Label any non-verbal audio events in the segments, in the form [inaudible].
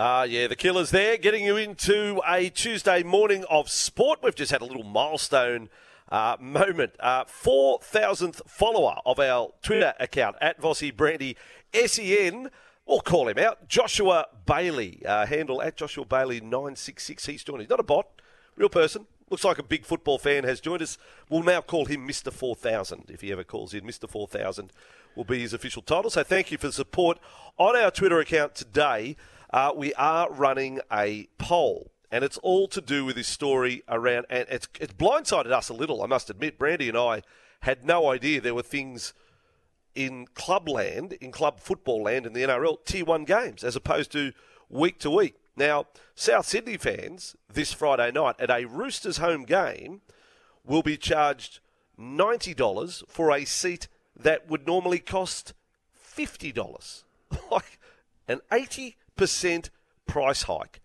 Ah, uh, yeah, the Killers there, getting you into a Tuesday morning of sport. We've just had a little milestone uh, moment. Uh, 4,000th follower of our Twitter account, at Vossi Brandy SEN. We'll call him out. Joshua Bailey, uh, handle at Joshua Bailey 966. He's joined. He's not a bot, real person. Looks like a big football fan has joined us. We'll now call him Mr. 4000 if he ever calls in. Mr. 4000 will be his official title. So thank you for the support on our Twitter account today uh, we are running a poll. And it's all to do with this story around, and it's, it's blindsided us a little, I must admit. Brandy and I had no idea there were things in clubland, in club football land in the NRL, tier one games, as opposed to week to week. Now, South Sydney fans this Friday night at a Roosters home game will be charged $90 for a seat that would normally cost $50. [laughs] like an 80 percent price hike.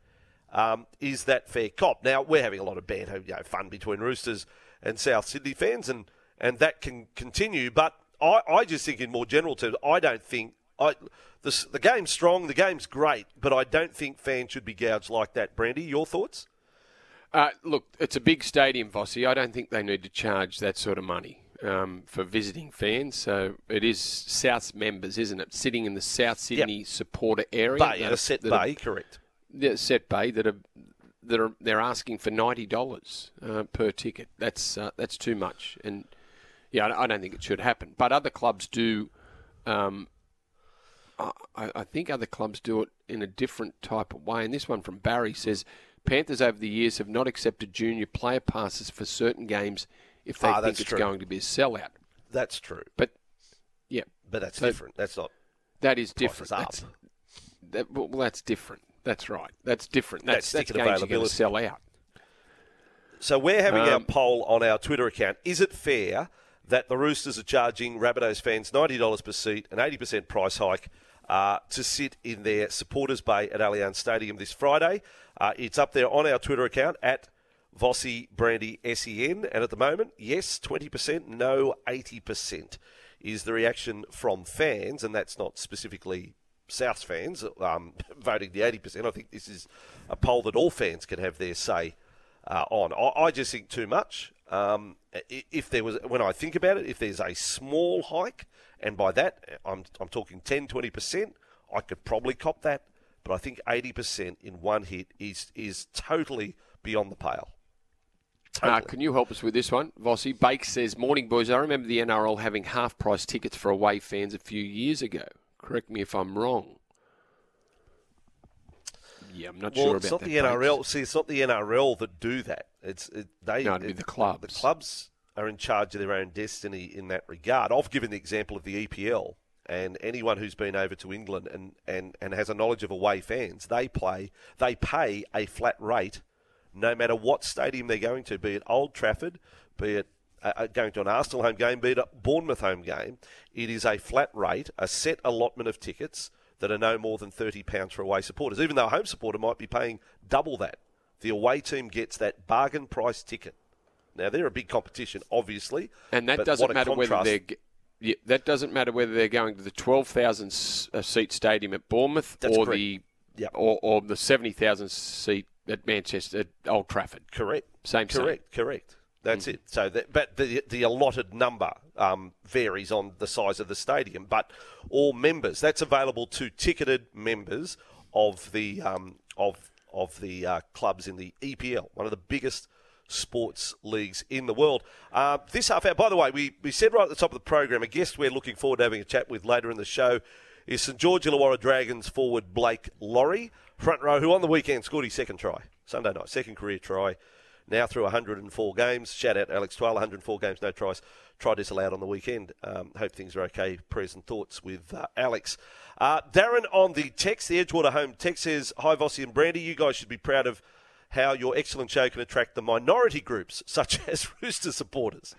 Um, is that fair cop? Now we're having a lot of banter, you know, fun between Roosters and South Sydney fans, and and that can continue. But I, I just think, in more general terms, I don't think I the, the game's strong, the game's great, but I don't think fans should be gouged like that. Brandy, your thoughts? Uh, look, it's a big stadium, Vossi. I don't think they need to charge that sort of money um, for visiting fans. So it is South members, isn't it? Sitting in the South Sydney yep. supporter area. Bay, a set bay, are, correct. Yeah, set bay that are that are they're asking for ninety dollars uh, per ticket. That's uh, that's too much, and yeah, I don't think it should happen. But other clubs do. Um, I, I think other clubs do it in a different type of way. And this one from Barry says Panthers over the years have not accepted junior player passes for certain games if they ah, think it's true. going to be a sellout. That's true. But yeah, but that's so different. That's not. That is different. That's, that, well, that's different. That's right. That's different. That's that's, that's games going to sell out. So we're having um, our poll on our Twitter account. Is it fair that the Roosters are charging Rabbitohs fans ninety dollars per seat, an eighty percent price hike? Uh, to sit in their supporters bay at Allianz Stadium this Friday. Uh, it's up there on our Twitter account at Vossi Brandy SEN. And at the moment, yes, 20%, no, 80% is the reaction from fans. And that's not specifically South fans um, [laughs] voting the 80%. I think this is a poll that all fans can have their say uh, on. I, I, just think too much. Um, if there was, when I think about it, if there's a small hike, and by that I'm, I'm talking 10, 20%, I could probably cop that. But I think 80% in one hit is is totally beyond the pale. Totally. Uh, can you help us with this one? Vossi Bake says, Morning, boys. I remember the NRL having half price tickets for away fans a few years ago. Correct me if I'm wrong. Yeah, I'm not well, sure about that. It's not the NRL. See, it's not the NRL that do that. It's it, they. No, it'd be the clubs. The clubs are in charge of their own destiny in that regard. I've given the example of the EPL, and anyone who's been over to England and, and, and has a knowledge of away fans, they play, they pay a flat rate no matter what stadium they're going to, be it Old Trafford, be it uh, uh, going to an Arsenal home game, be it a Bournemouth home game. It is a flat rate, a set allotment of tickets that are no more than £30 for away supporters, even though a home supporter might be paying double that. The away team gets that bargain price ticket. Now, they're a big competition, obviously. And that doesn't matter contrast. whether they're. Yeah, that doesn't matter whether they're going to the 12,000 uh, seat stadium at Bournemouth That's or correct. the yep. or, or the 70,000 seat at Manchester, at Old Trafford. Correct. Same. Correct. Same. Correct. That's mm. it. So, that, but the the allotted number um, varies on the size of the stadium. But all members, that's available to ticketed members of the um, of of the uh, clubs in the EPL, one of the biggest sports leagues in the world. Uh, this half hour, by the way, we, we said right at the top of the program, a guest we're looking forward to having a chat with later in the show is St George Illawarra Dragons forward Blake Lawrie front row, who on the weekend scored his second try, Sunday night, second career try. Now through 104 games. Shout out Alex Twal, 104 games, no tries. Try disallowed on the weekend. Um, hope things are okay. Present thoughts with uh, Alex. Uh, Darren on the text, the Edgewater home text says, Hi, Vossi and Brandy. You guys should be proud of how your excellent show can attract the minority groups, such [laughs] as Rooster supporters.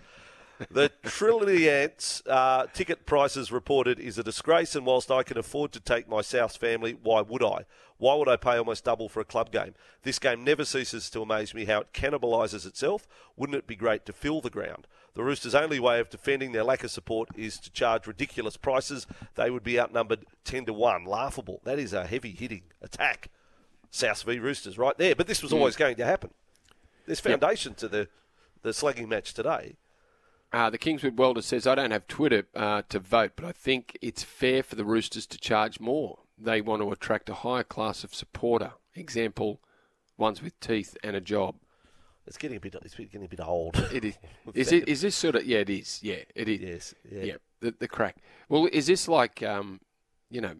The Trilliants uh, ticket prices reported is a disgrace, and whilst I can afford to take my South's family, why would I? Why would I pay almost double for a club game? This game never ceases to amaze me how it cannibalises itself. Wouldn't it be great to fill the ground? The Roosters' only way of defending their lack of support is to charge ridiculous prices. They would be outnumbered 10 to 1. Laughable. That is a heavy hitting attack. South v Roosters right there. But this was always going to happen. There's foundation yep. to the, the slugging match today. Uh, the Kingswood Welder says, I don't have Twitter uh, to vote, but I think it's fair for the Roosters to charge more. They want to attract a higher class of supporter. Example, ones with teeth and a job. It's getting a bit. It's getting a bit old. It is. [laughs] is it? Is this sort of? Yeah, it is. Yeah, it is. Yes. Yeah. yeah the, the crack. Well, is this like, um, you know,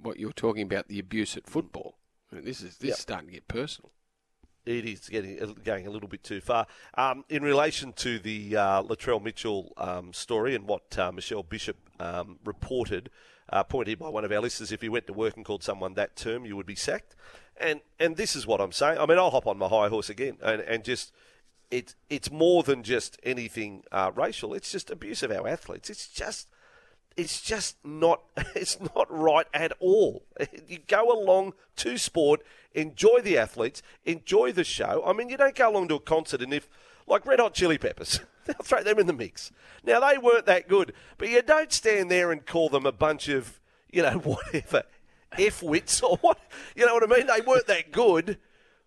what you're talking about, the abuse at football? I mean, this is this yep. is starting to get personal it is getting going a little bit too far. Um, in relation to the uh, Latrell Mitchell um, story and what uh, Michelle Bishop um, reported, uh, pointed by one of our listeners, if you went to work and called someone that term, you would be sacked. And and this is what I'm saying. I mean, I'll hop on my high horse again and, and just it's it's more than just anything uh, racial. It's just abuse of our athletes. It's just it's just not [laughs] it's not right at all. You go along to sport, enjoy the athletes, enjoy the show. I mean, you don't go along to a concert and if like Red Hot Chili Peppers, [laughs] they'll throw them in the mix. Now they weren't that good, but you don't stand there and call them a bunch of you know [laughs] whatever f wits or what you know what I mean. They weren't that good,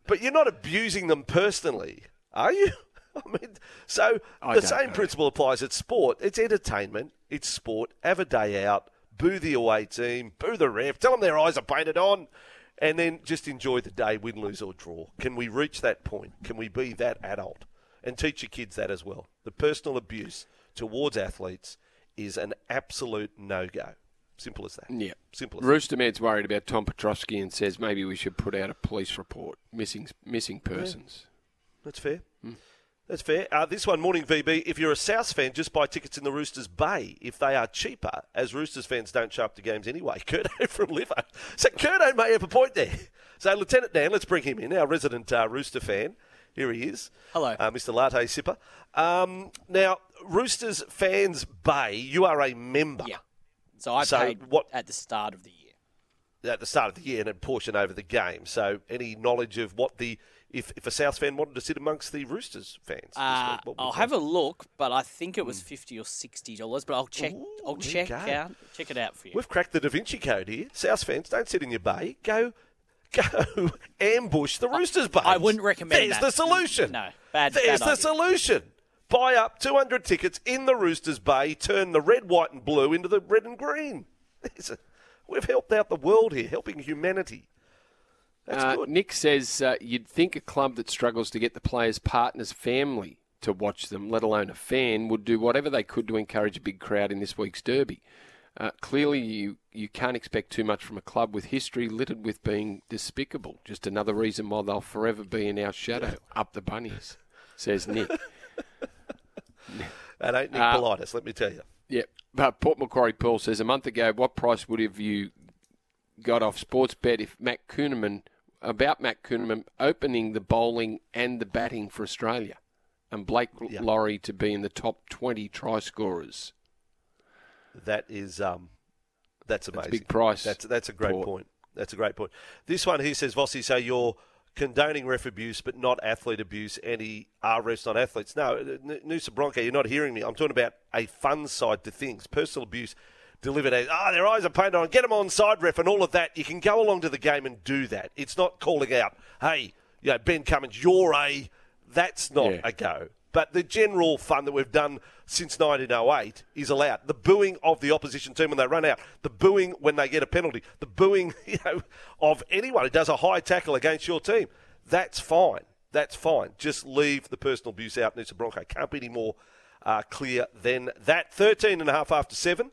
but you're not abusing them personally, are you? [laughs] I mean, so I the same know. principle applies at sport. It's entertainment. It's sport. Have a day out. Boo the away team. Boo the ref. Tell them their eyes are painted on. And then just enjoy the day, win, lose, or draw. Can we reach that point? Can we be that adult? And teach your kids that as well. The personal abuse towards athletes is an absolute no go. Simple as that. Yeah. Simple as Rooster Man's worried about Tom Petrovsky and says maybe we should put out a police report. Missing missing persons. Yeah. That's fair. Mm. That's fair. Uh, this one, Morning VB. If you're a South fan, just buy tickets in the Roosters Bay if they are cheaper, as Roosters fans don't show up to games anyway. [laughs] Curto from Liver. So Curto may have a point there. [laughs] So Lieutenant Dan, let's bring him in, our resident uh, Rooster fan. Here he is. Hello. Uh, Mr. Latte Sipper. Um, now, Roosters Fans Bay, you are a member. Yeah. So I so paid what, at the start of the year. At the start of the year and a portion over the game. So any knowledge of what the if, if a South fan wanted to sit amongst the Roosters fans? Uh, I'll have a look, but I think it was hmm. fifty or sixty dollars. But I'll check. Ooh, I'll check out check it out for you. We've cracked the Da Vinci Code here. South fans, don't sit in your bay. Go. Go [laughs] ambush the Roosters bay. I wouldn't recommend There's that. the solution. No, bad. There's bad the idea. solution. Buy up 200 tickets in the Roosters Bay, turn the red, white, and blue into the red and green. [laughs] A, we've helped out the world here, helping humanity. Uh, Nick says uh, you'd think a club that struggles to get the players' partners' family to watch them, let alone a fan, would do whatever they could to encourage a big crowd in this week's derby. Uh, clearly, you, you can't expect too much from a club with history littered with being despicable. Just another reason why they'll forever be in our shadow. Up the bunnies, says Nick. [laughs] that ain't Nick uh, Politis, let me tell you. Yeah, but Port Macquarie Paul says a month ago, what price would have you got off Sportsbet if Matt Kuhnemann about Matt Kuhnemann opening the bowling and the batting for Australia, and Blake yep. Lawrie to be in the top 20 try scorers. That is um, that's amazing. That's a big price. That's that's a great Port. point. That's a great point. This one here says, Vossi, so you're condoning ref abuse, but not athlete abuse. Any are refs, not athletes. No, Noosa Bronco, you're not hearing me. I'm talking about a fun side to things. Personal abuse delivered as, ah, oh, their eyes are painted on, get them on side ref and all of that. You can go along to the game and do that. It's not calling out, hey, you know, Ben Cummins, you're a. That's not yeah. a go. But the general fun that we've done since 1908 is allowed. The booing of the opposition team when they run out, the booing when they get a penalty, the booing [laughs] you know, of anyone who does a high tackle against your team. That's fine. That's fine. Just leave the personal abuse out, Noosa Bronco. Can't be any more uh, clear than that. 13 and a half after 7.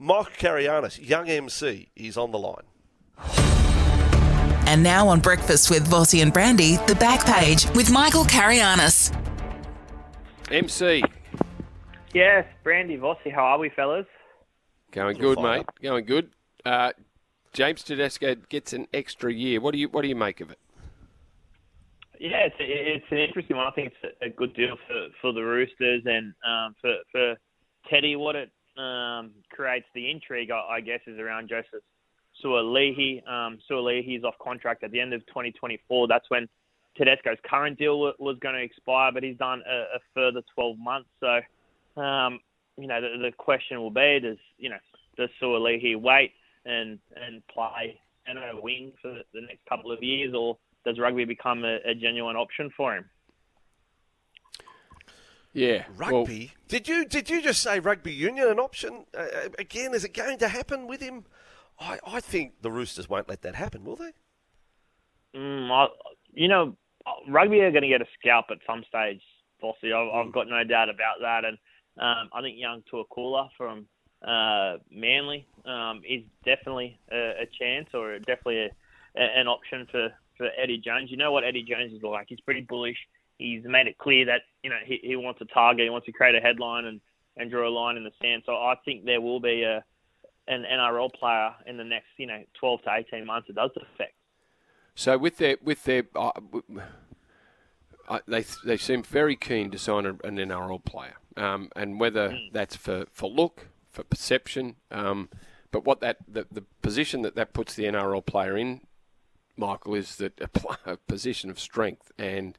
Mike Carayannis, young MC, is on the line. And now on Breakfast with Vossi and Brandy, the back page with Michael Carayannis. MC. Yes, Brandy Vossi, how are we, fellas? Going good, mate. Going good. Uh, James Tedesco gets an extra year. What do you what do you make of it? Yeah, it's it's an interesting one. I think it's a good deal for, for the Roosters and um, for for Teddy. What it um, creates the intrigue, I, I guess, is around Joseph Suaalii. Um, Suaalii is off contract at the end of 2024. That's when Tedesco's current deal was going to expire, but he's done a, a further 12 months. So, um, you know, the, the question will be: Does you know does Suaalii wait and and play and a wing for the next couple of years, or does rugby become a, a genuine option for him? Yeah, rugby. Well, did you did you just say rugby union an option uh, uh, again? Is it going to happen with him? I, I think the Roosters won't let that happen, will they? Mm, I, you know, rugby are going to get a scalp at some stage, Vossi. I've, I've, mm. got no doubt about that. And um, I think young Tuakula from uh, Manly um, is definitely a, a, chance or definitely a, a, an option for for Eddie Jones. You know what Eddie Jones is like. He's pretty bullish. He's made it clear that you know he, he wants a target. He wants to create a headline and, and draw a line in the sand. So I think there will be a an NRL player in the next you know 12 to 18 months. It does affect. So with their with their uh, uh, they they seem very keen to sign an NRL player, um, and whether mm. that's for, for look, for perception, um, but what that the, the position that that puts the NRL player in Michael, is that a, [laughs] a position of strength and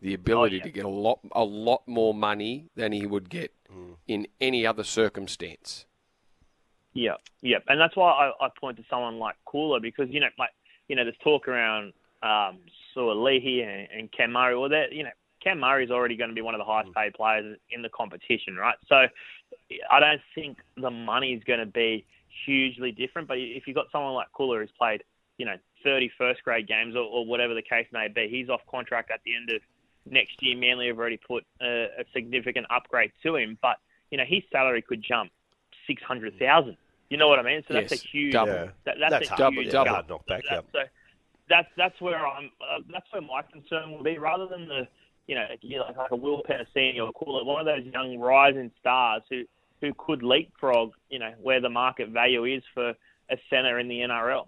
the ability oh, yeah. to get a lot a lot more money than he would get mm. in any other circumstance. Yeah, yeah, and that's why I, I point to someone like Koula because you know, like you know, there's talk around um, Suaalii and, and Cam Murray. Well, that you know, Cam Murray is already going to be one of the highest mm. paid players in the competition, right? So I don't think the money is going to be hugely different. But if you've got someone like Koula who's played, you know, 30 first grade games or, or whatever the case may be. He's off contract at the end of next year. Manly have already put a, a significant upgrade to him, but you know his salary could jump 600,000. You know what I mean? So that's yes, a huge. Double. That, that's, that's, a double, huge double knockback. That, so that's that's where I'm. Uh, that's where my concern will be, rather than the you know you know, like a Will Penisini or call it one of those young rising stars who who could leapfrog you know where the market value is for a centre in the NRL.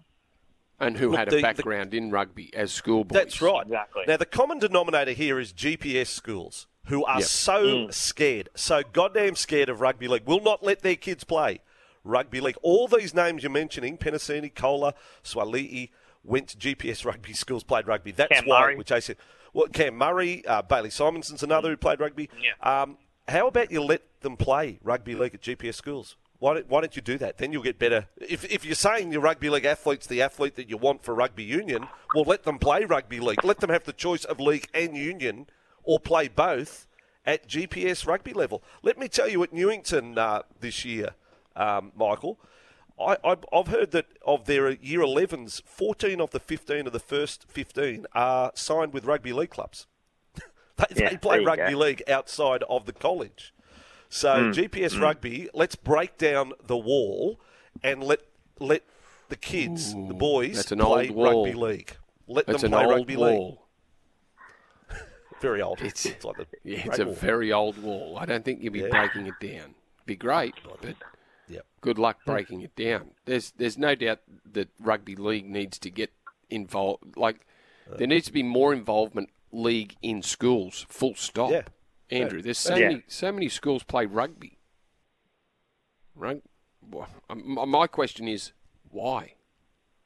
And who Look, had a the, background the, in rugby as schoolboys. That's right. Exactly. Now, the common denominator here is GPS schools who are yep. so mm. scared, so goddamn scared of rugby league, will not let their kids play rugby league. All these names you're mentioning, Penisini, Koula, Suaalii, went to GPS [laughs] rugby schools, played rugby. That's Cam why, Murray. which I said, well, Cam Murray, uh, Bailey Simonsson's another who played rugby. Yeah. Um, how about you let them play rugby league at GPS schools? Why don't, why don't you do that? Then you'll get better. If, if you're saying your rugby league athlete's the athlete that you want for rugby union, well, let them play rugby league. Let them have the choice of league and union or play both at GPS rugby level. Let me tell you at Newington uh, this year, um, Michael, I, have heard that of their year 11s, 14 of the 15 of the first 15 are signed with rugby league clubs. [laughs] they, yeah, they play rugby go. league outside of the college. So mm. GPS mm. rugby, let's break down the wall and let let the kids, Ooh, the boys, play rugby league. Let that's them play rugby wall. league. [laughs] very old. It's, it's like a yeah, it's a wall. very old wall. I don't think you'll be yeah. breaking it down. Be great, but yep. good luck breaking it down. There's there's no doubt that rugby league needs to get involved. Like there needs to be more involvement league in schools. Full stop. Yeah. Andrew. There's so yeah. many so many schools play rugby. Right. My question is why.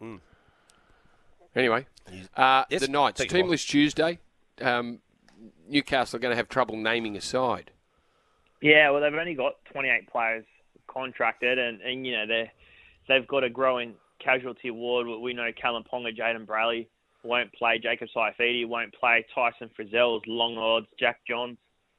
Mm. Anyway, uh, yes, the Knights teamless Tuesday. Um, Newcastle are going to have trouble naming a side. Yeah, well, they've only got 28 players contracted, and, and you know they they've got a growing casualty ward. We know Kalyn Ponga, Jaden Brailey won't play. Jacob Saifiti won't play. Tyson Frizell's long odds. Jack Johns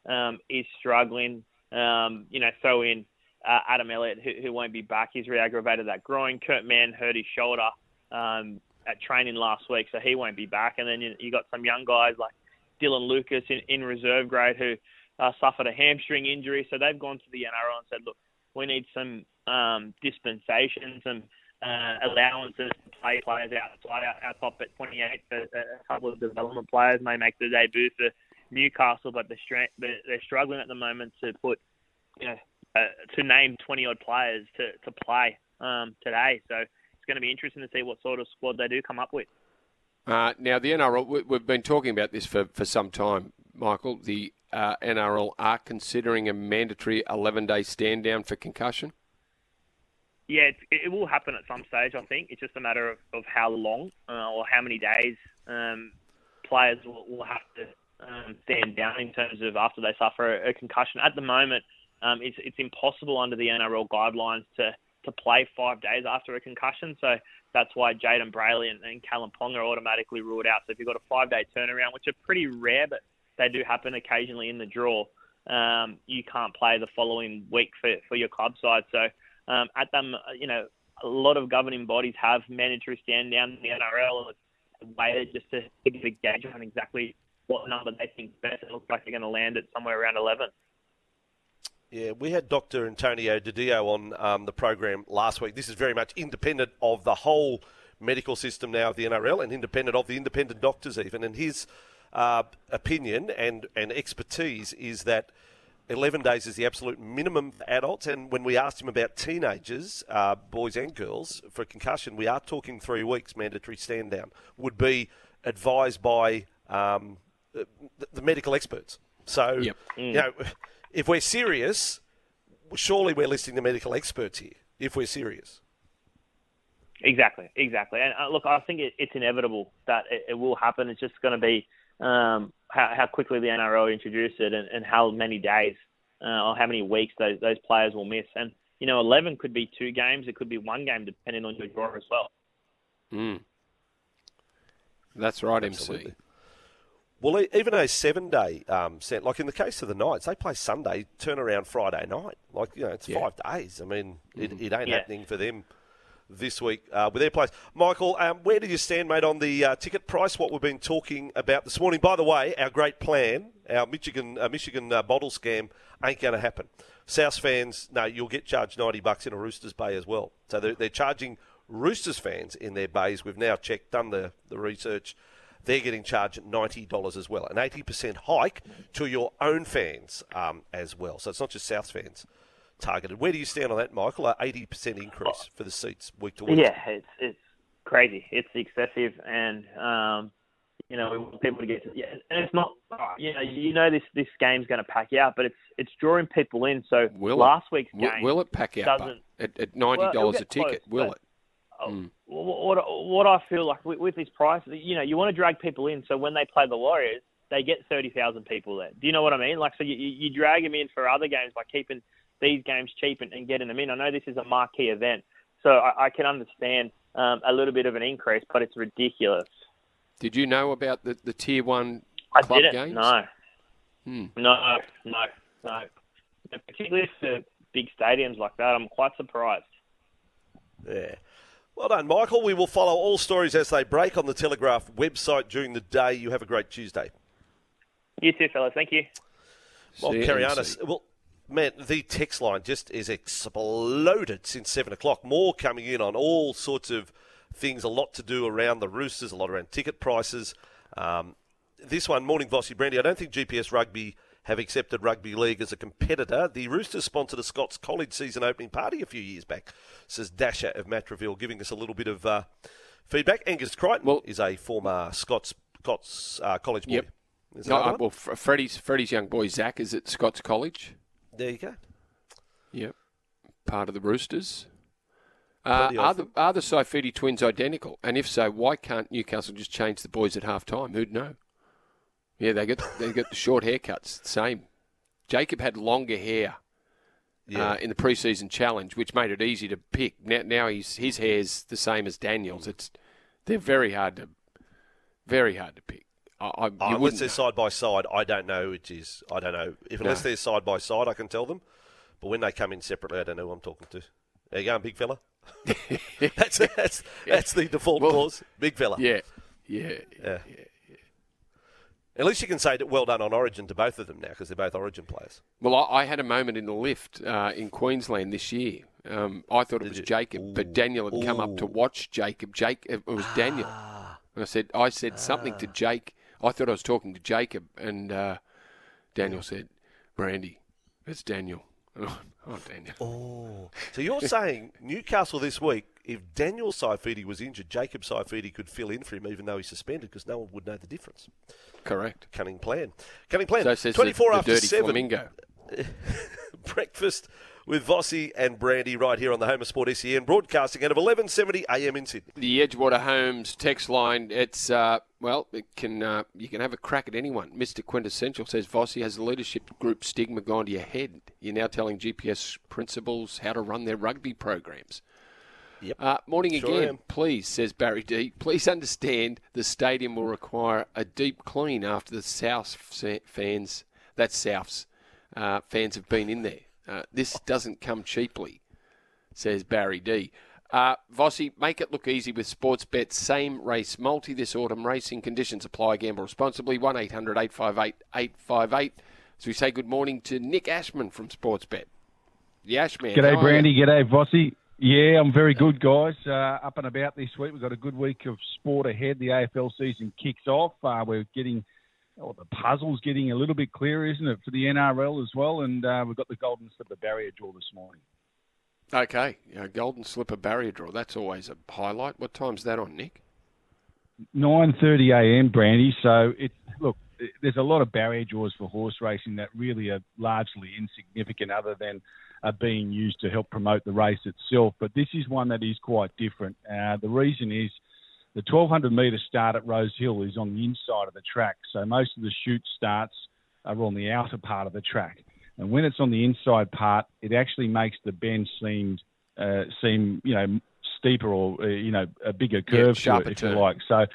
um, is struggling. Um, you know, throw in uh, Adam Elliott, who, who won't be back. He's re-aggravated that groin. Kurt Mann hurt his shoulder um, at training last week, so he won't be back. And then you, you got some young guys like Dylan Lucas in, in reserve grade who uh, suffered a hamstring injury. So they've gone to the NRL and said, look, we need some um, dispensation, some uh, allowances to play players outside our, our top at 28. A, a couple of development players may make the debut for Newcastle, but they're, they're struggling at the moment to put, you know, uh, to name 20 odd players to, to play um, today. So it's going to be interesting to see what sort of squad they do come up with. Uh, now, the NRL, we- we've been talking about this for, for some time, Michael. The uh, NRL are considering a mandatory 11 day stand down for concussion. Yeah, it, it will happen at some stage. I think it's just a matter of, of how long uh, or how many days um, players will, will have to um, stand down in terms of after they suffer a, a concussion. At the moment, um, it's it's impossible under the NRL guidelines to to play five days after a concussion. So that's why Jaden Brailey and, and Kalyn Ponga are automatically ruled out. So if you've got a five day turnaround, which are pretty rare, but they do happen occasionally in the draw, um, you can't play the following week for, for your club side. So um, at them, you know, a lot of governing bodies have mandatory stand down in the NRL. It's a way just to, to get a gauge on exactly what number they think best. It looks like they're going to land at somewhere around 11. Yeah, we had Dr. Antonio Di Dio on um, the program last week. This is very much independent of the whole medical system now of the NRL and independent of the independent doctors even. And his uh, opinion and, and expertise is that 11 days is the absolute minimum for adults. And when we asked him about teenagers, uh, boys and girls, for concussion, we are talking three weeks mandatory stand down, would be advised by um, the, the medical experts. So, Yep. you know, if we're serious, surely we're listening to medical experts here, if we're serious. Exactly, exactly. And uh, look, I think it, it's inevitable that it, it will happen. It's just going to be um, how, how quickly the NRL introduce it and, and how many days uh, or how many weeks those, those players will miss. And, you know, 11 could be two games, it could be one game, depending on your draw as well. Mm. That's right, Absolutely. MC. Well, even a seven day um, set, like in the case of the Knights, they play Sunday, turn around Friday night. Like, you know, it's Yeah. five days. I mean, it, it ain't Yeah. happening for them this week uh, with their players. Michael, um, where do you stand, mate, on the uh, ticket price? What we've been talking about this morning. By the way, our great plan, our Michigan uh, Michigan uh, bottle scam, ain't going to happen. South fans, no, you'll get charged ninety bucks in a Roosters bay as well. So they're, they're charging Roosters fans in their bays. We've now checked, done the the research. They're getting charged ninety dollars as well, an eighty percent hike to your own fans um, as well. So it's not just South fans targeted. Where do you stand on that, Michael? An eighty percent increase for the seats week to week. Yeah, it's it's crazy. It's excessive, and um, you know we want people to get to. Yeah, and it's not. You know, you know this this game's going to pack out, but it's it's drawing people in. So Will last it? week's game will it pack out doesn't. at, at ninety dollars it'll a ticket? close, will it? Mm. What, what what I feel like with, with this price, you know, you want to drag people in, so when they play the Warriors, they get thirty thousand people there. Do you know what I mean? Like, so you, you you drag them in for other games by keeping these games cheap and, and getting them in. I know this is a marquee event, so I, I can understand um, a little bit of an increase, but it's ridiculous. Did you know about the, the tier one I club didn't. games? No. Hmm. No, no, no. Particularly for big stadiums like that, I'm quite surprised. Yeah. Well done, Michael. We will follow all stories as they break on the Telegraph website during the day. You have a great Tuesday. You too, fellas. Thank you. Well, See, Carayannis, well, man, the text line just is exploded since seven o'clock. More coming in on all sorts of things. A lot to do around the Roosters, a lot around ticket prices. Um, this one, Morning Vossi Brandy. I don't think GPS Rugby have accepted rugby league as a competitor. The Roosters sponsored a Scots College season opening party a few years back, says Dasher of Matraville, giving us a little bit of uh, feedback. Angus Crichton Well- is a former Scots Scots uh, college boy. Yep. Is No, uh, well, Freddie's Freddie's young boy Zach is at Scots College. there you go. Yep, part of the Roosters. Uh, are the are the Saifiti twins identical? And if so, why can't Newcastle just change the boys at half time? Who'd know? Yeah, they got they got the short haircuts. Same. Jacob had longer hair Yeah. uh, in the preseason challenge, which made it easy to pick. Now, now he's, his hair's the same as Daniel's. It's they're very hard to very hard to pick. I, I, Oh, unless they're side by side, I don't know which is. I don't know. If unless No. they're side by side, I can tell them. But when they come in separately, I don't know who I'm talking to. There you go, big fella. [laughs] [laughs] that's that's that's the default Well, clause, big fella. Yeah, yeah, Yeah. At least you can say that well done on Origin to both of them now because they're both Origin players. Well, I, I had a moment in the lift uh, in Queensland this year. Um, I thought it Did was you? Jacob, but Daniel had come up to watch Jacob. Jake, it was Daniel. Ah. And I said, I said something to Jake. I thought I was talking to Jacob, and uh, Daniel said, "Brandy, it's Daniel." [laughs] Oh, Daniel. Oh, so you're [laughs] saying Newcastle this week? If Daniel Saifiti was injured, Jacob Saifiti could fill in for him, even though he's suspended, because no one would know the difference. Correct. Cunning plan. Cunning plan. So says 24 the, the after dirty 7. flamingo. [laughs] Breakfast with Vossi and Brandy right here on the Home of Sport SEN, broadcasting out of 1170 AM in Sydney. The Edgewater Homes text line. It's uh, well, it can uh, you can have a crack at anyone. Mister Quintessential says Vossi has the leadership group stigma gone to your head. You're now telling GPS principals how to run their rugby programs. Yep. Uh, morning Sure again, am. please, says Barry D. Please understand the stadium will require a deep clean after the South fans, that's Souths, uh, fans have been in there. Uh, this doesn't come cheaply, says Barry D. Uh, Vossi, make it look easy with Sportsbet. Same race multi this autumn. Racing conditions apply. Gamble responsibly. 1 800 858 858. So we say good morning to Nick Ashman from Sportsbet. The Ashman. G'day, Brandy. G'day, Vossi. Yeah, I'm very good, guys. Uh, up and about this week. We've got a good week of sport ahead. The AFL season kicks off. Uh, we're getting, oh, the puzzle's getting a little bit clearer, isn't it, for the NRL as well? And uh, we've got the Golden Slipper barrier draw this morning. Okay, uh, golden slipper barrier draw. That's always a highlight. What time's that on, Nick? 9:30 a.m. Brandy. So it look, there's a lot of barrier draws for horse racing that really are largely insignificant, other than are being used to help promote the race itself. But this is one that is quite different. Uh, the reason is the 1200 metre start at Rose Hill is on the inside of the track, so most of the shoot starts are on the outer part of the track. And when it's on the inside part, it actually makes the bend seem uh, seem you know steeper or uh, you know a bigger curve to sharper it, if you like. So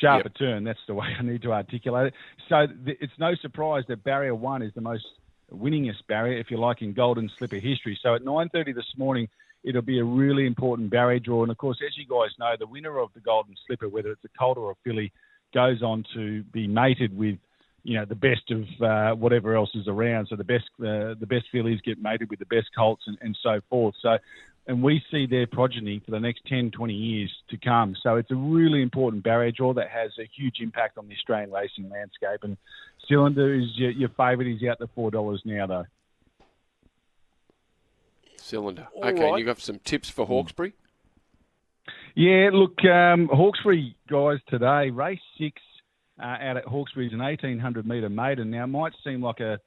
sharper Yep. turn. That's the [laughs] way I need to articulate it. So th- it's no surprise that barrier one is the most winningest barrier, if you like, in Golden Slipper history. So at 9:30 this morning, it'll be a really important barrier draw. And of course, as you guys know, the winner of the Golden Slipper, whether it's a colt or a filly, goes on to be mated with. You know the best of uh, whatever else is around. So the best uh, the best fillies get mated with the best colts and, and so forth. So and we see their progeny for the next 10, 20 years to come. So it's a really important barrier draw that has a huge impact on the Australian racing landscape. And Cylinder is your, your favourite. He's out the four dollars now, though. Cylinder. All okay, right. you got some tips for Hawkesbury? Yeah, look, um, Hawkesbury guys today, race six uh, out at Hawkesbury is an 1800 metre maiden. Now, it might seem like a,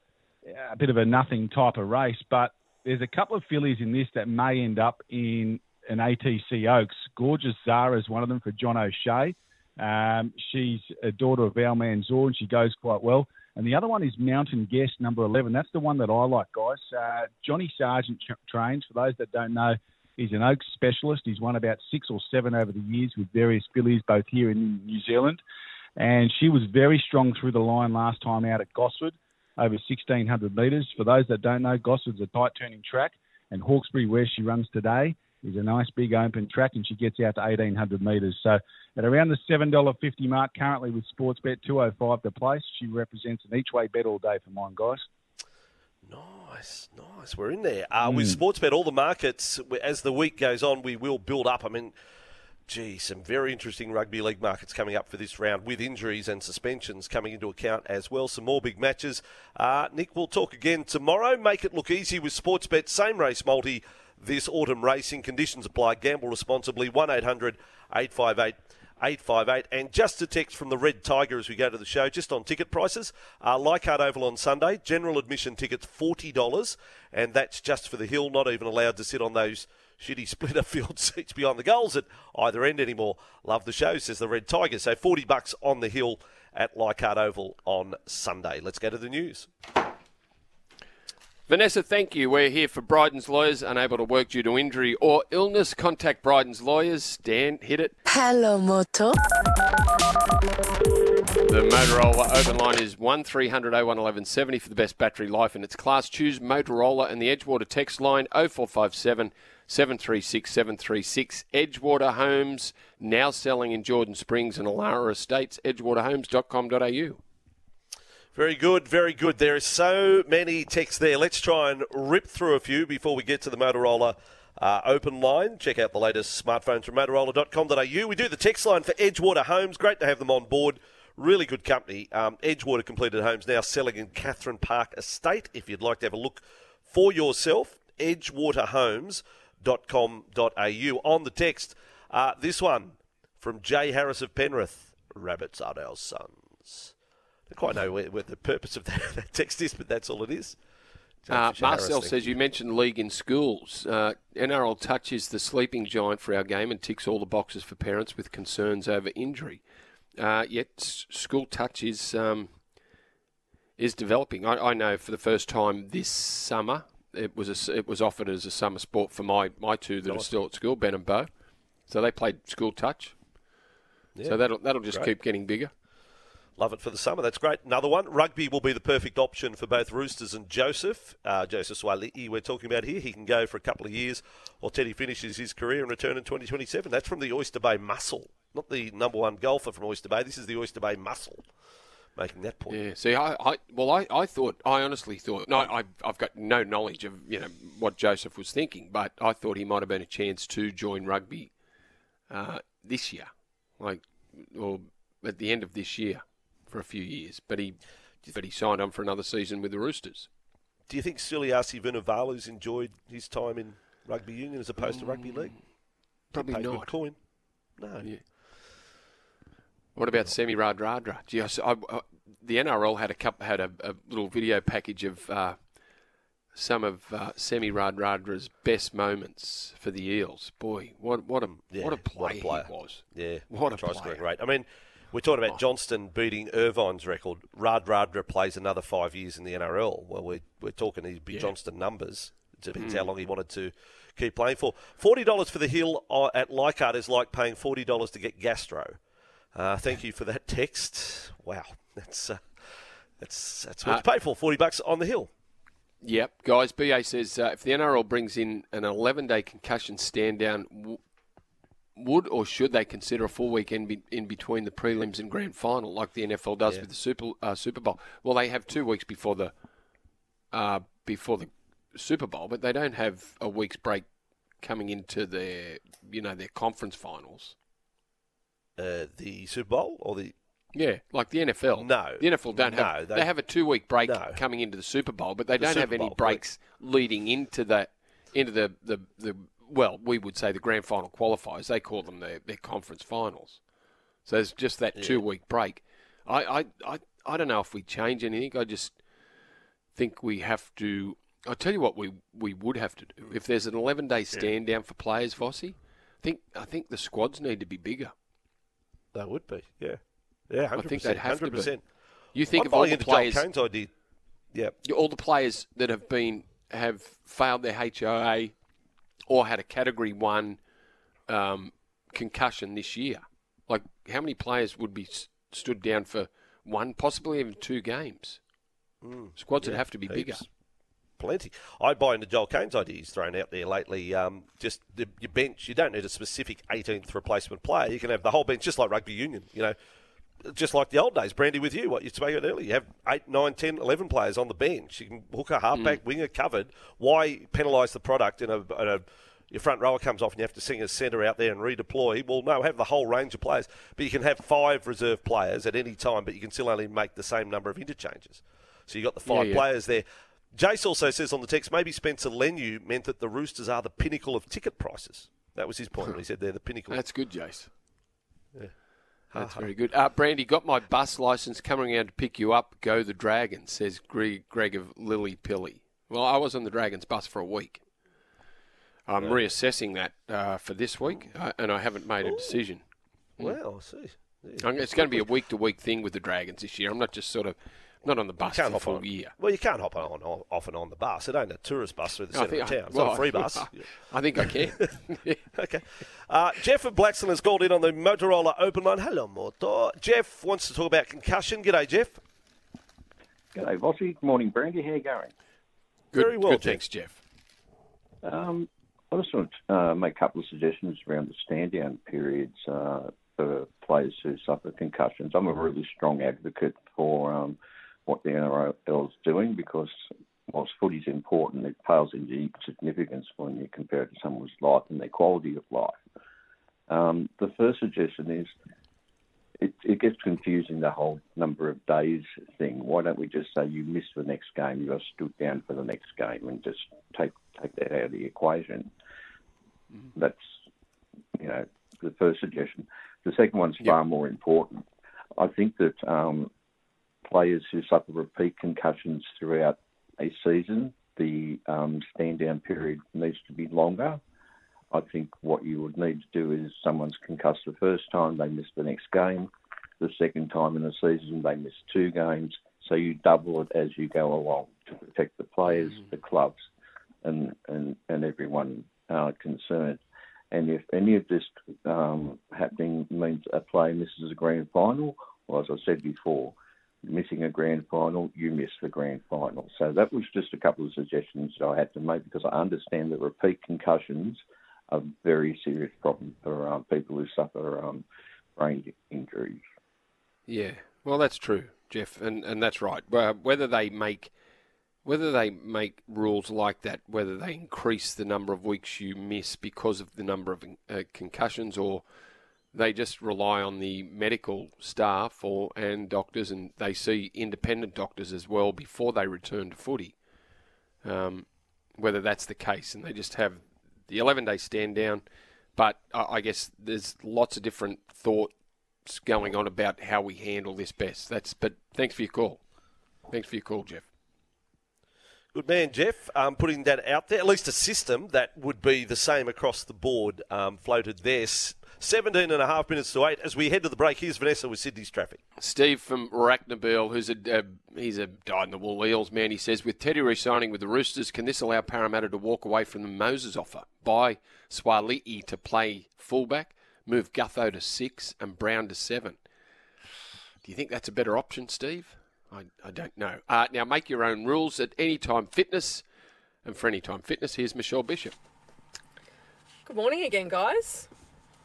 a bit of a nothing type of race, but there's a couple of fillies in this that may end up in an ATC Oaks. Gorgeous Zara is one of them for John O'Shea. Um, she's a daughter of Almanzor and she goes quite well. And the other one is Mountain Guest, number 11. That's the one that I like, guys. Uh, Johnny Sargent tra- trains. For those that don't know, he's an Oaks specialist. He's won about six or seven over the years with various fillies, both here and in New Zealand. And she was very strong through the line last time out at Gosford, over 1,600 metres. For those that don't know, Gosford's a tight turning track. And Hawkesbury, where she runs today, is a nice big open track and she gets out to 1,800 metres. So at around the $7.50 mark currently with Sportsbet 205 to place, she represents an each way bet all day for mine, guys. Nice, nice. We're in there. Uh, With Sportsbet, all the markets, as the week goes on, we will build up. I mean, gee, some very interesting rugby league markets coming up for this round with injuries and suspensions coming into account as well. Some more big matches. Uh, Nick, we'll talk again tomorrow. Make it look easy with Sportsbet. Same race multi this autumn racing. Conditions apply. Gamble responsibly. 1 800 858 858. And just a text from the Red Tiger as we go to the show, just on ticket prices. Uh, Leichhardt Oval on Sunday, general admission tickets $40, and that's just for the hill, not even allowed to sit on those shitty splitter field [laughs] seats behind the goals at either end anymore. Love the show, says the Red Tiger. So 40 bucks on the hill at Leichhardt Oval on Sunday. Let's go to the news. Vanessa, thank you. We're here for Bryden's lawyers unable to work due to injury or illness. Contact Bryden's lawyers. Dan, hit it. Hello, Moto. The Motorola open line is 1300 01 1170 for the best battery life in its class. Choose Motorola and the Edgewater text line 0457 736 736. Edgewater Homes now selling in Jordan Springs and Elara Estates. Edgewaterhomes.com.au. Very good, very good. There are so many texts there. Let's try and rip through a few before we get to the Motorola uh, open line. Check out the latest smartphones from Motorola.com.au. We do the text line for Edgewater Homes. Great to have them on board. Really good company. Um, Edgewater Completed Homes now selling in Catherine Park Estate. If you'd like to have a look for yourself. edgewaterhomes.com.au. On the text, uh, this one from Jay Harris of Penrith. Rabbits are our sons. I don't quite know where, where the purpose of that, [laughs] that text is, but that's all it is. Uh, Marcel says you mentioned league in schools. Uh, NRL touches the sleeping giant for our game and ticks all the boxes for parents with concerns over injury. Uh, yet school touch is um, is developing. I, I know for the first time this summer it was a it was offered as a summer sport for my, my two that are still at school, Ben and Bo. So they played school touch. So that'll that'll just Great. keep getting bigger. Love it for the summer. That's great. Another one. Rugby will be the perfect option for both Roosters and Joseph. Uh, Joseph Suaalii, we're talking about here. He can go for a couple of years, or Teddy finishes his career and return in 2027. That's from the Oyster Bay Muscle, not the number one golfer from Oyster Bay. This is the Oyster Bay Muscle making that point. Yeah. See, I, I well, I, I thought, I honestly thought, no, I, I've got no knowledge of you know what Joseph was thinking, but I thought he might have been a chance to join rugby uh, this year, like, or at the end of this year, for a few years. But he, but he signed on for another season with the Roosters. Do you think Suliasi Vunivalu's enjoyed his time in rugby union as opposed to rugby league? Probably not. Coin. No. Yeah. What about Semi Radradra? Gee, I I- the NRL had a cup, had a, a little video package of uh, some of uh, Semi Radradra's best moments for the Eels. Boy, what what a Yeah, what a what a play player. he was. Yeah, What a try player. rate. I mean, we're talking about Johnston beating Irvine's record. Radradra plays another five years in the NRL. Well, we're, we're talking these big Yeah. Johnston numbers. It depends Mm. how long he wanted to keep playing for. Forty dollars for the hill uh, at Leichhardt is like paying forty dollars to get gastro. Uh, thank you for that text. Wow, that's uh, that's that's what Uh, you pay for. Forty bucks on the hill. Yep, guys. BA says uh, if the NRL brings in an 11-day concussion stand down, w- would or should they consider a full weekend be- in between the prelims and grand final, like the NFL does Yeah. with the Super uh, Super Bowl? Well, they have two weeks before the uh, before the Super Bowl, but they don't have a week's break coming into their you know their conference finals. Uh, the Super Bowl or the Yeah, like the NFL. No. the NFL don't No, have. they- They, have a two-week break No. coming into the Super Bowl, but they The don't have any Bowl, breaks leading into the into the, the, the well, we would say the grand final qualifiers. They call them their, their conference finals. So it's just that two-week break. I, I, I, I don't know if we change anything. I just think we have to. I'll tell you what we we would have to do. If there's an 11-day stand down for players, Vossi, I think I think the squads need to be bigger. That would be yeah yeah. 100%, I think they'd have to be. 100%. You think I'm of all the into Joel players, Kane's idea. Yeah. all the players that have been have failed their HIA or had a Category One um, concussion this year. Like, how many players would be s- stood down for one, possibly even two games? Squads would have to be bigger. Plenty. I buy into Joel Caine's idea he's thrown out there lately. Um, just the, your bench, you don't need a specific 18th replacement player. You can have the whole bench, just like rugby union, you know, just like the old days. Brandy, with you, what you spoke about earlier. You have 8, 9, 10, 11 players on the bench. You can hook a halfback, winger covered. Why penalise the product in a, in a your front rower comes off and you have to sing a centre out there and redeploy. Well, no, have the whole range of players. But you can have five reserve players at any time, but you can still only make the same number of interchanges. So you've got the five yeah. players there. Jace also says on the text, maybe Spencer Leniu meant that the Roosters are the pinnacle of ticket prices. That was his point when he said they're the pinnacle. That's good, Jace. That's very good. Uh, Brandy, got my bus license coming around to pick you up. Go the Dragons, says Greg, Greg of Lilli Pilli. Well, I was on the Dragons bus for a week. I'm reassessing that uh, for this week, uh, and I haven't made a decision. Wow, I see. Yeah. It's going to be a week to week thing with the Dragons this year. I'm not just sort of not on the bus for can't the hop full on. year. Well, you can't hop on, on off and on the bus. It ain't a tourist bus through the I centre of I- town. It's well, not a free bus. [laughs] I think I can. [laughs] okay. Uh, Jeff of Blackstone has called in on the Motorola open line. Hello, Motor. Jeff wants to talk about concussion. G'day, Jeff. G'day, Vossi. Good morning, Brandy. How are you going? Good, Very well, good Jeff. thanks, Jeff. Um, I just want to uh, make a couple of suggestions around the stand down periods uh, for players who suffer concussions. I'm a really strong advocate for um, what the NRL is doing because whilst footy's important, it pales into significance when you compare it to someone's life and their quality of life. Um, the first suggestion is it, it gets confusing the whole number of days thing. Why don't we just say you missed the next game, you are stood down for the next game, and just take take that out of the equation? Mm-hmm. That's you know the first suggestion. The second one's far more important. I think that um, players who suffer repeat concussions throughout a season, the um, stand down period needs to be longer. I think what you would need to do is someone's concussed the first time, they miss the next game. The second time in the season, they miss two games. So you double it as you go along to protect the players, mm. the clubs, and, and, and everyone uh, concerned. And if any of this um, happening means a player misses a grand final, well, as I said before, missing a grand final, you miss the grand final. So that was just a couple of suggestions that I had to make because I understand that repeat concussions are a very serious problem for um, people who suffer um, brain injuries. Yeah, well, that's true, Jeff, and and that's right. whether they make whether they make rules like that, whether they increase the number of weeks you miss because of the number of uh, concussions, or they just rely on the medical staff or and doctors, and they see independent doctors as well before they return to footy. Um, whether that's the case, and they just have the 11 day stand down, but I, I guess there's lots of different thoughts going on about how we handle this best. That's but thanks for your call. Thanks for your call, Jeff. Good man, Jeff. Um, putting that out there, at least a system that would be the same across the board, um, floated there. 17 and a half minutes to eight. As we head to the break, here's Vanessa with Sydney's traffic. Steve from Racknabill, who's a he's a dyed in the wool Eels man. He says, with Teddy resigning with the Roosters, can this allow Parramatta to walk away from the Moses offer? Buy Suaalii to play fullback, move Gutho to six, and Brown to seven. Do you think that's a better option, Steve? I, I don't know. Uh, now, make your own rules at Anytime Fitness. And for Anytime Fitness, here's Michelle Bishop. Good morning again, guys.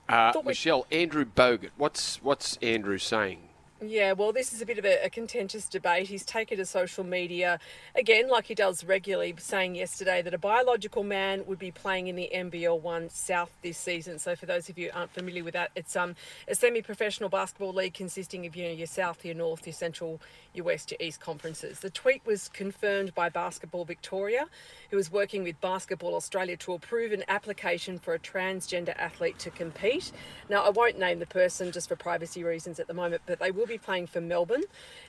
Uh, Michelle, Andrew Bogut. What's what's Andrew saying? Yeah, well, this is a bit of a, a, contentious debate. He's taken to social media, again, like he does regularly, saying yesterday that a biological man would be playing in the NBL 1 South this season. So, for those of you aren't familiar with that, it's um, a semi professional basketball league consisting of you know, your South, your North, your Central, your West, your East conferences. The tweet was confirmed by Basketball Victoria, who is working with Basketball Australia to approve an application for a transgender athlete to compete. Now, I won't name the person just for privacy reasons at the moment, but they will be playing for Melbourne.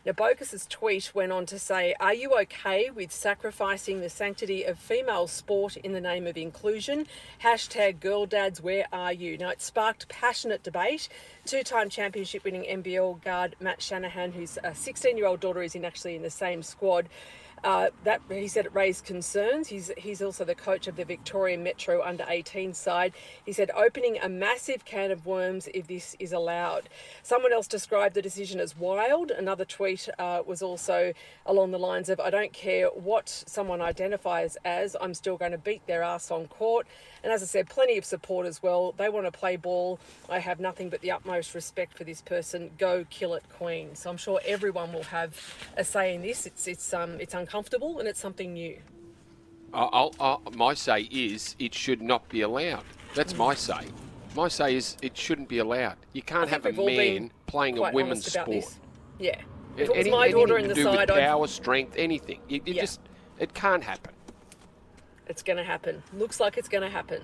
Now, Bogut's tweet went on to say, Are you okay with sacrificing the sanctity of female sport in the name of inclusion? Hashtag girl dads, where are you? Now, it sparked passionate debate. Two time championship winning NBL guard Matt Shanahan, whose uh, 16 year old daughter is in actually in the same squad, uh, that he said it raised concerns. He's he's also the coach of the Victoria Metro under 18 side. He said opening a massive can of worms if this is allowed. Someone else described the decision as wild. Another tweet uh, was also along the lines of I don't care what someone identifies as, I'm still going to beat their ass on court. And as I said, plenty of support as well. They want to play ball. I have nothing but the utmost respect for this person. Go kill it, Queen. So I'm sure everyone will have a say in this. It's it's um it's uncomfortable and it's something new. I'll, I'll, my say is it should not be allowed. That's my say. My say is it shouldn't be allowed. You can't have a man playing a women's sport. Yeah. If it was Any, my daughter in the side, power, I'd... strength, anything. It, it yeah. just it can't happen. It's going to happen. Looks like it's going to happen.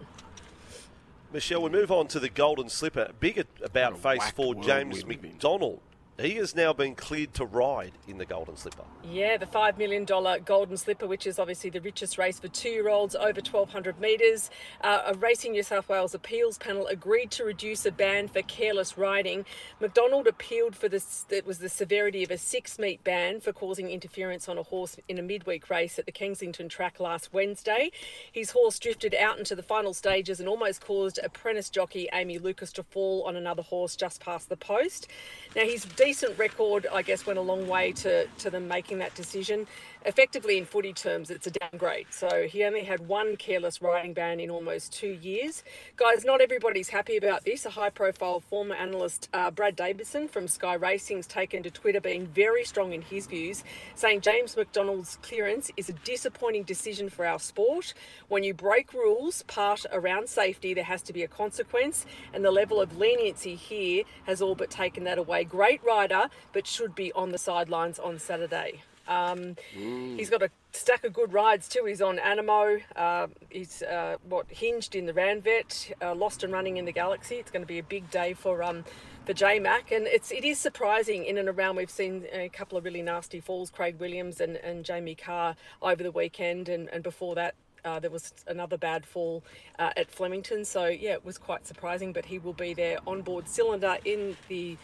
Michelle, we move on to the Golden Slipper. Big about face for James McDonald. He has now been cleared to ride in the Golden Slipper. Yeah, the $5 million Golden Slipper, which is obviously the richest race for two year olds over 1,200 metres. Uh, a Racing New South Wales appeals panel agreed to reduce a ban for careless riding. McDonald appealed for this, it was the severity of a six meet ban for causing interference on a horse in a midweek race at the Kensington track last Wednesday. His horse drifted out into the final stages and almost caused apprentice jockey Amy Lucas to fall on another horse just past the post. Now, he's decent record, I guess, went a long way to, to them making that decision. Effectively, in footy terms, it's a downgrade. So he only had one careless riding ban in almost two years. Guys, not everybody's happy about this. A high profile former analyst, uh, Brad Davison from Sky Racing's taken to Twitter being very strong in his views, saying James McDonald's clearance is a disappointing decision for our sport. When you break rules, part around safety, there has to be a consequence, and the level of leniency here has all but taken that away. Great rider, but should be on the sidelines on Saturday. Um, He's got a stack of good rides too. He's on Animo. Uh, he's uh, what hinged in the Ranvet, uh, lost and running in the Galaxy. It's going to be a big day for um, for J Mac, and it's it is surprising in and around. We've seen a couple of really nasty falls. Craig Williams and, and Jamie Kah over the weekend, and, and before that. Uh, there was another bad fall uh, at Flemington, so yeah, it was quite surprising. But he will be there on board cylinder in the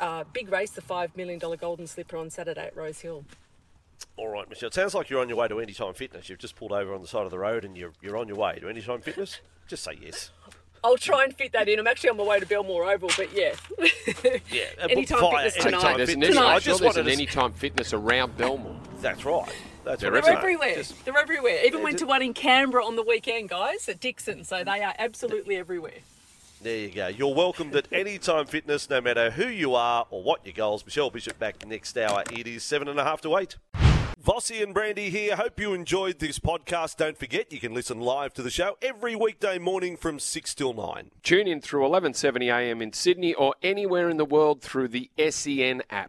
uh, big race, the five million dollar Golden Slipper on Saturday at Rose Hill. All right, Michelle. It sounds like you're on your way to Anytime Fitness. You've just pulled over on the side of the road and you're, you're on your way to Anytime Fitness. Just say yes. I'll try and fit that in. I'm actually on my way to Belmore Oval, but yeah. [laughs] Yeah. uh, Anytime Fitness tonight. Anytime There's an, Fitness. any, I I'm sure just there's wanted an anytime fitness around Belmore. That's right. That's right. They're Right. everywhere. Just- They're everywhere. Even went to one in Canberra on the weekend, guys, at Dickson. So they are absolutely everywhere. There you go. You're welcomed at Anytime Fitness, no matter who you are or what your goals. Michelle Bishop back next hour. It is seven and a half to eight. Vossi and Brandy here. Hope you enjoyed this podcast. Don't forget you can listen live to the show every weekday morning from six till nine. Tune in through 11:70 a.m. in Sydney or anywhere in the world through the SEN app.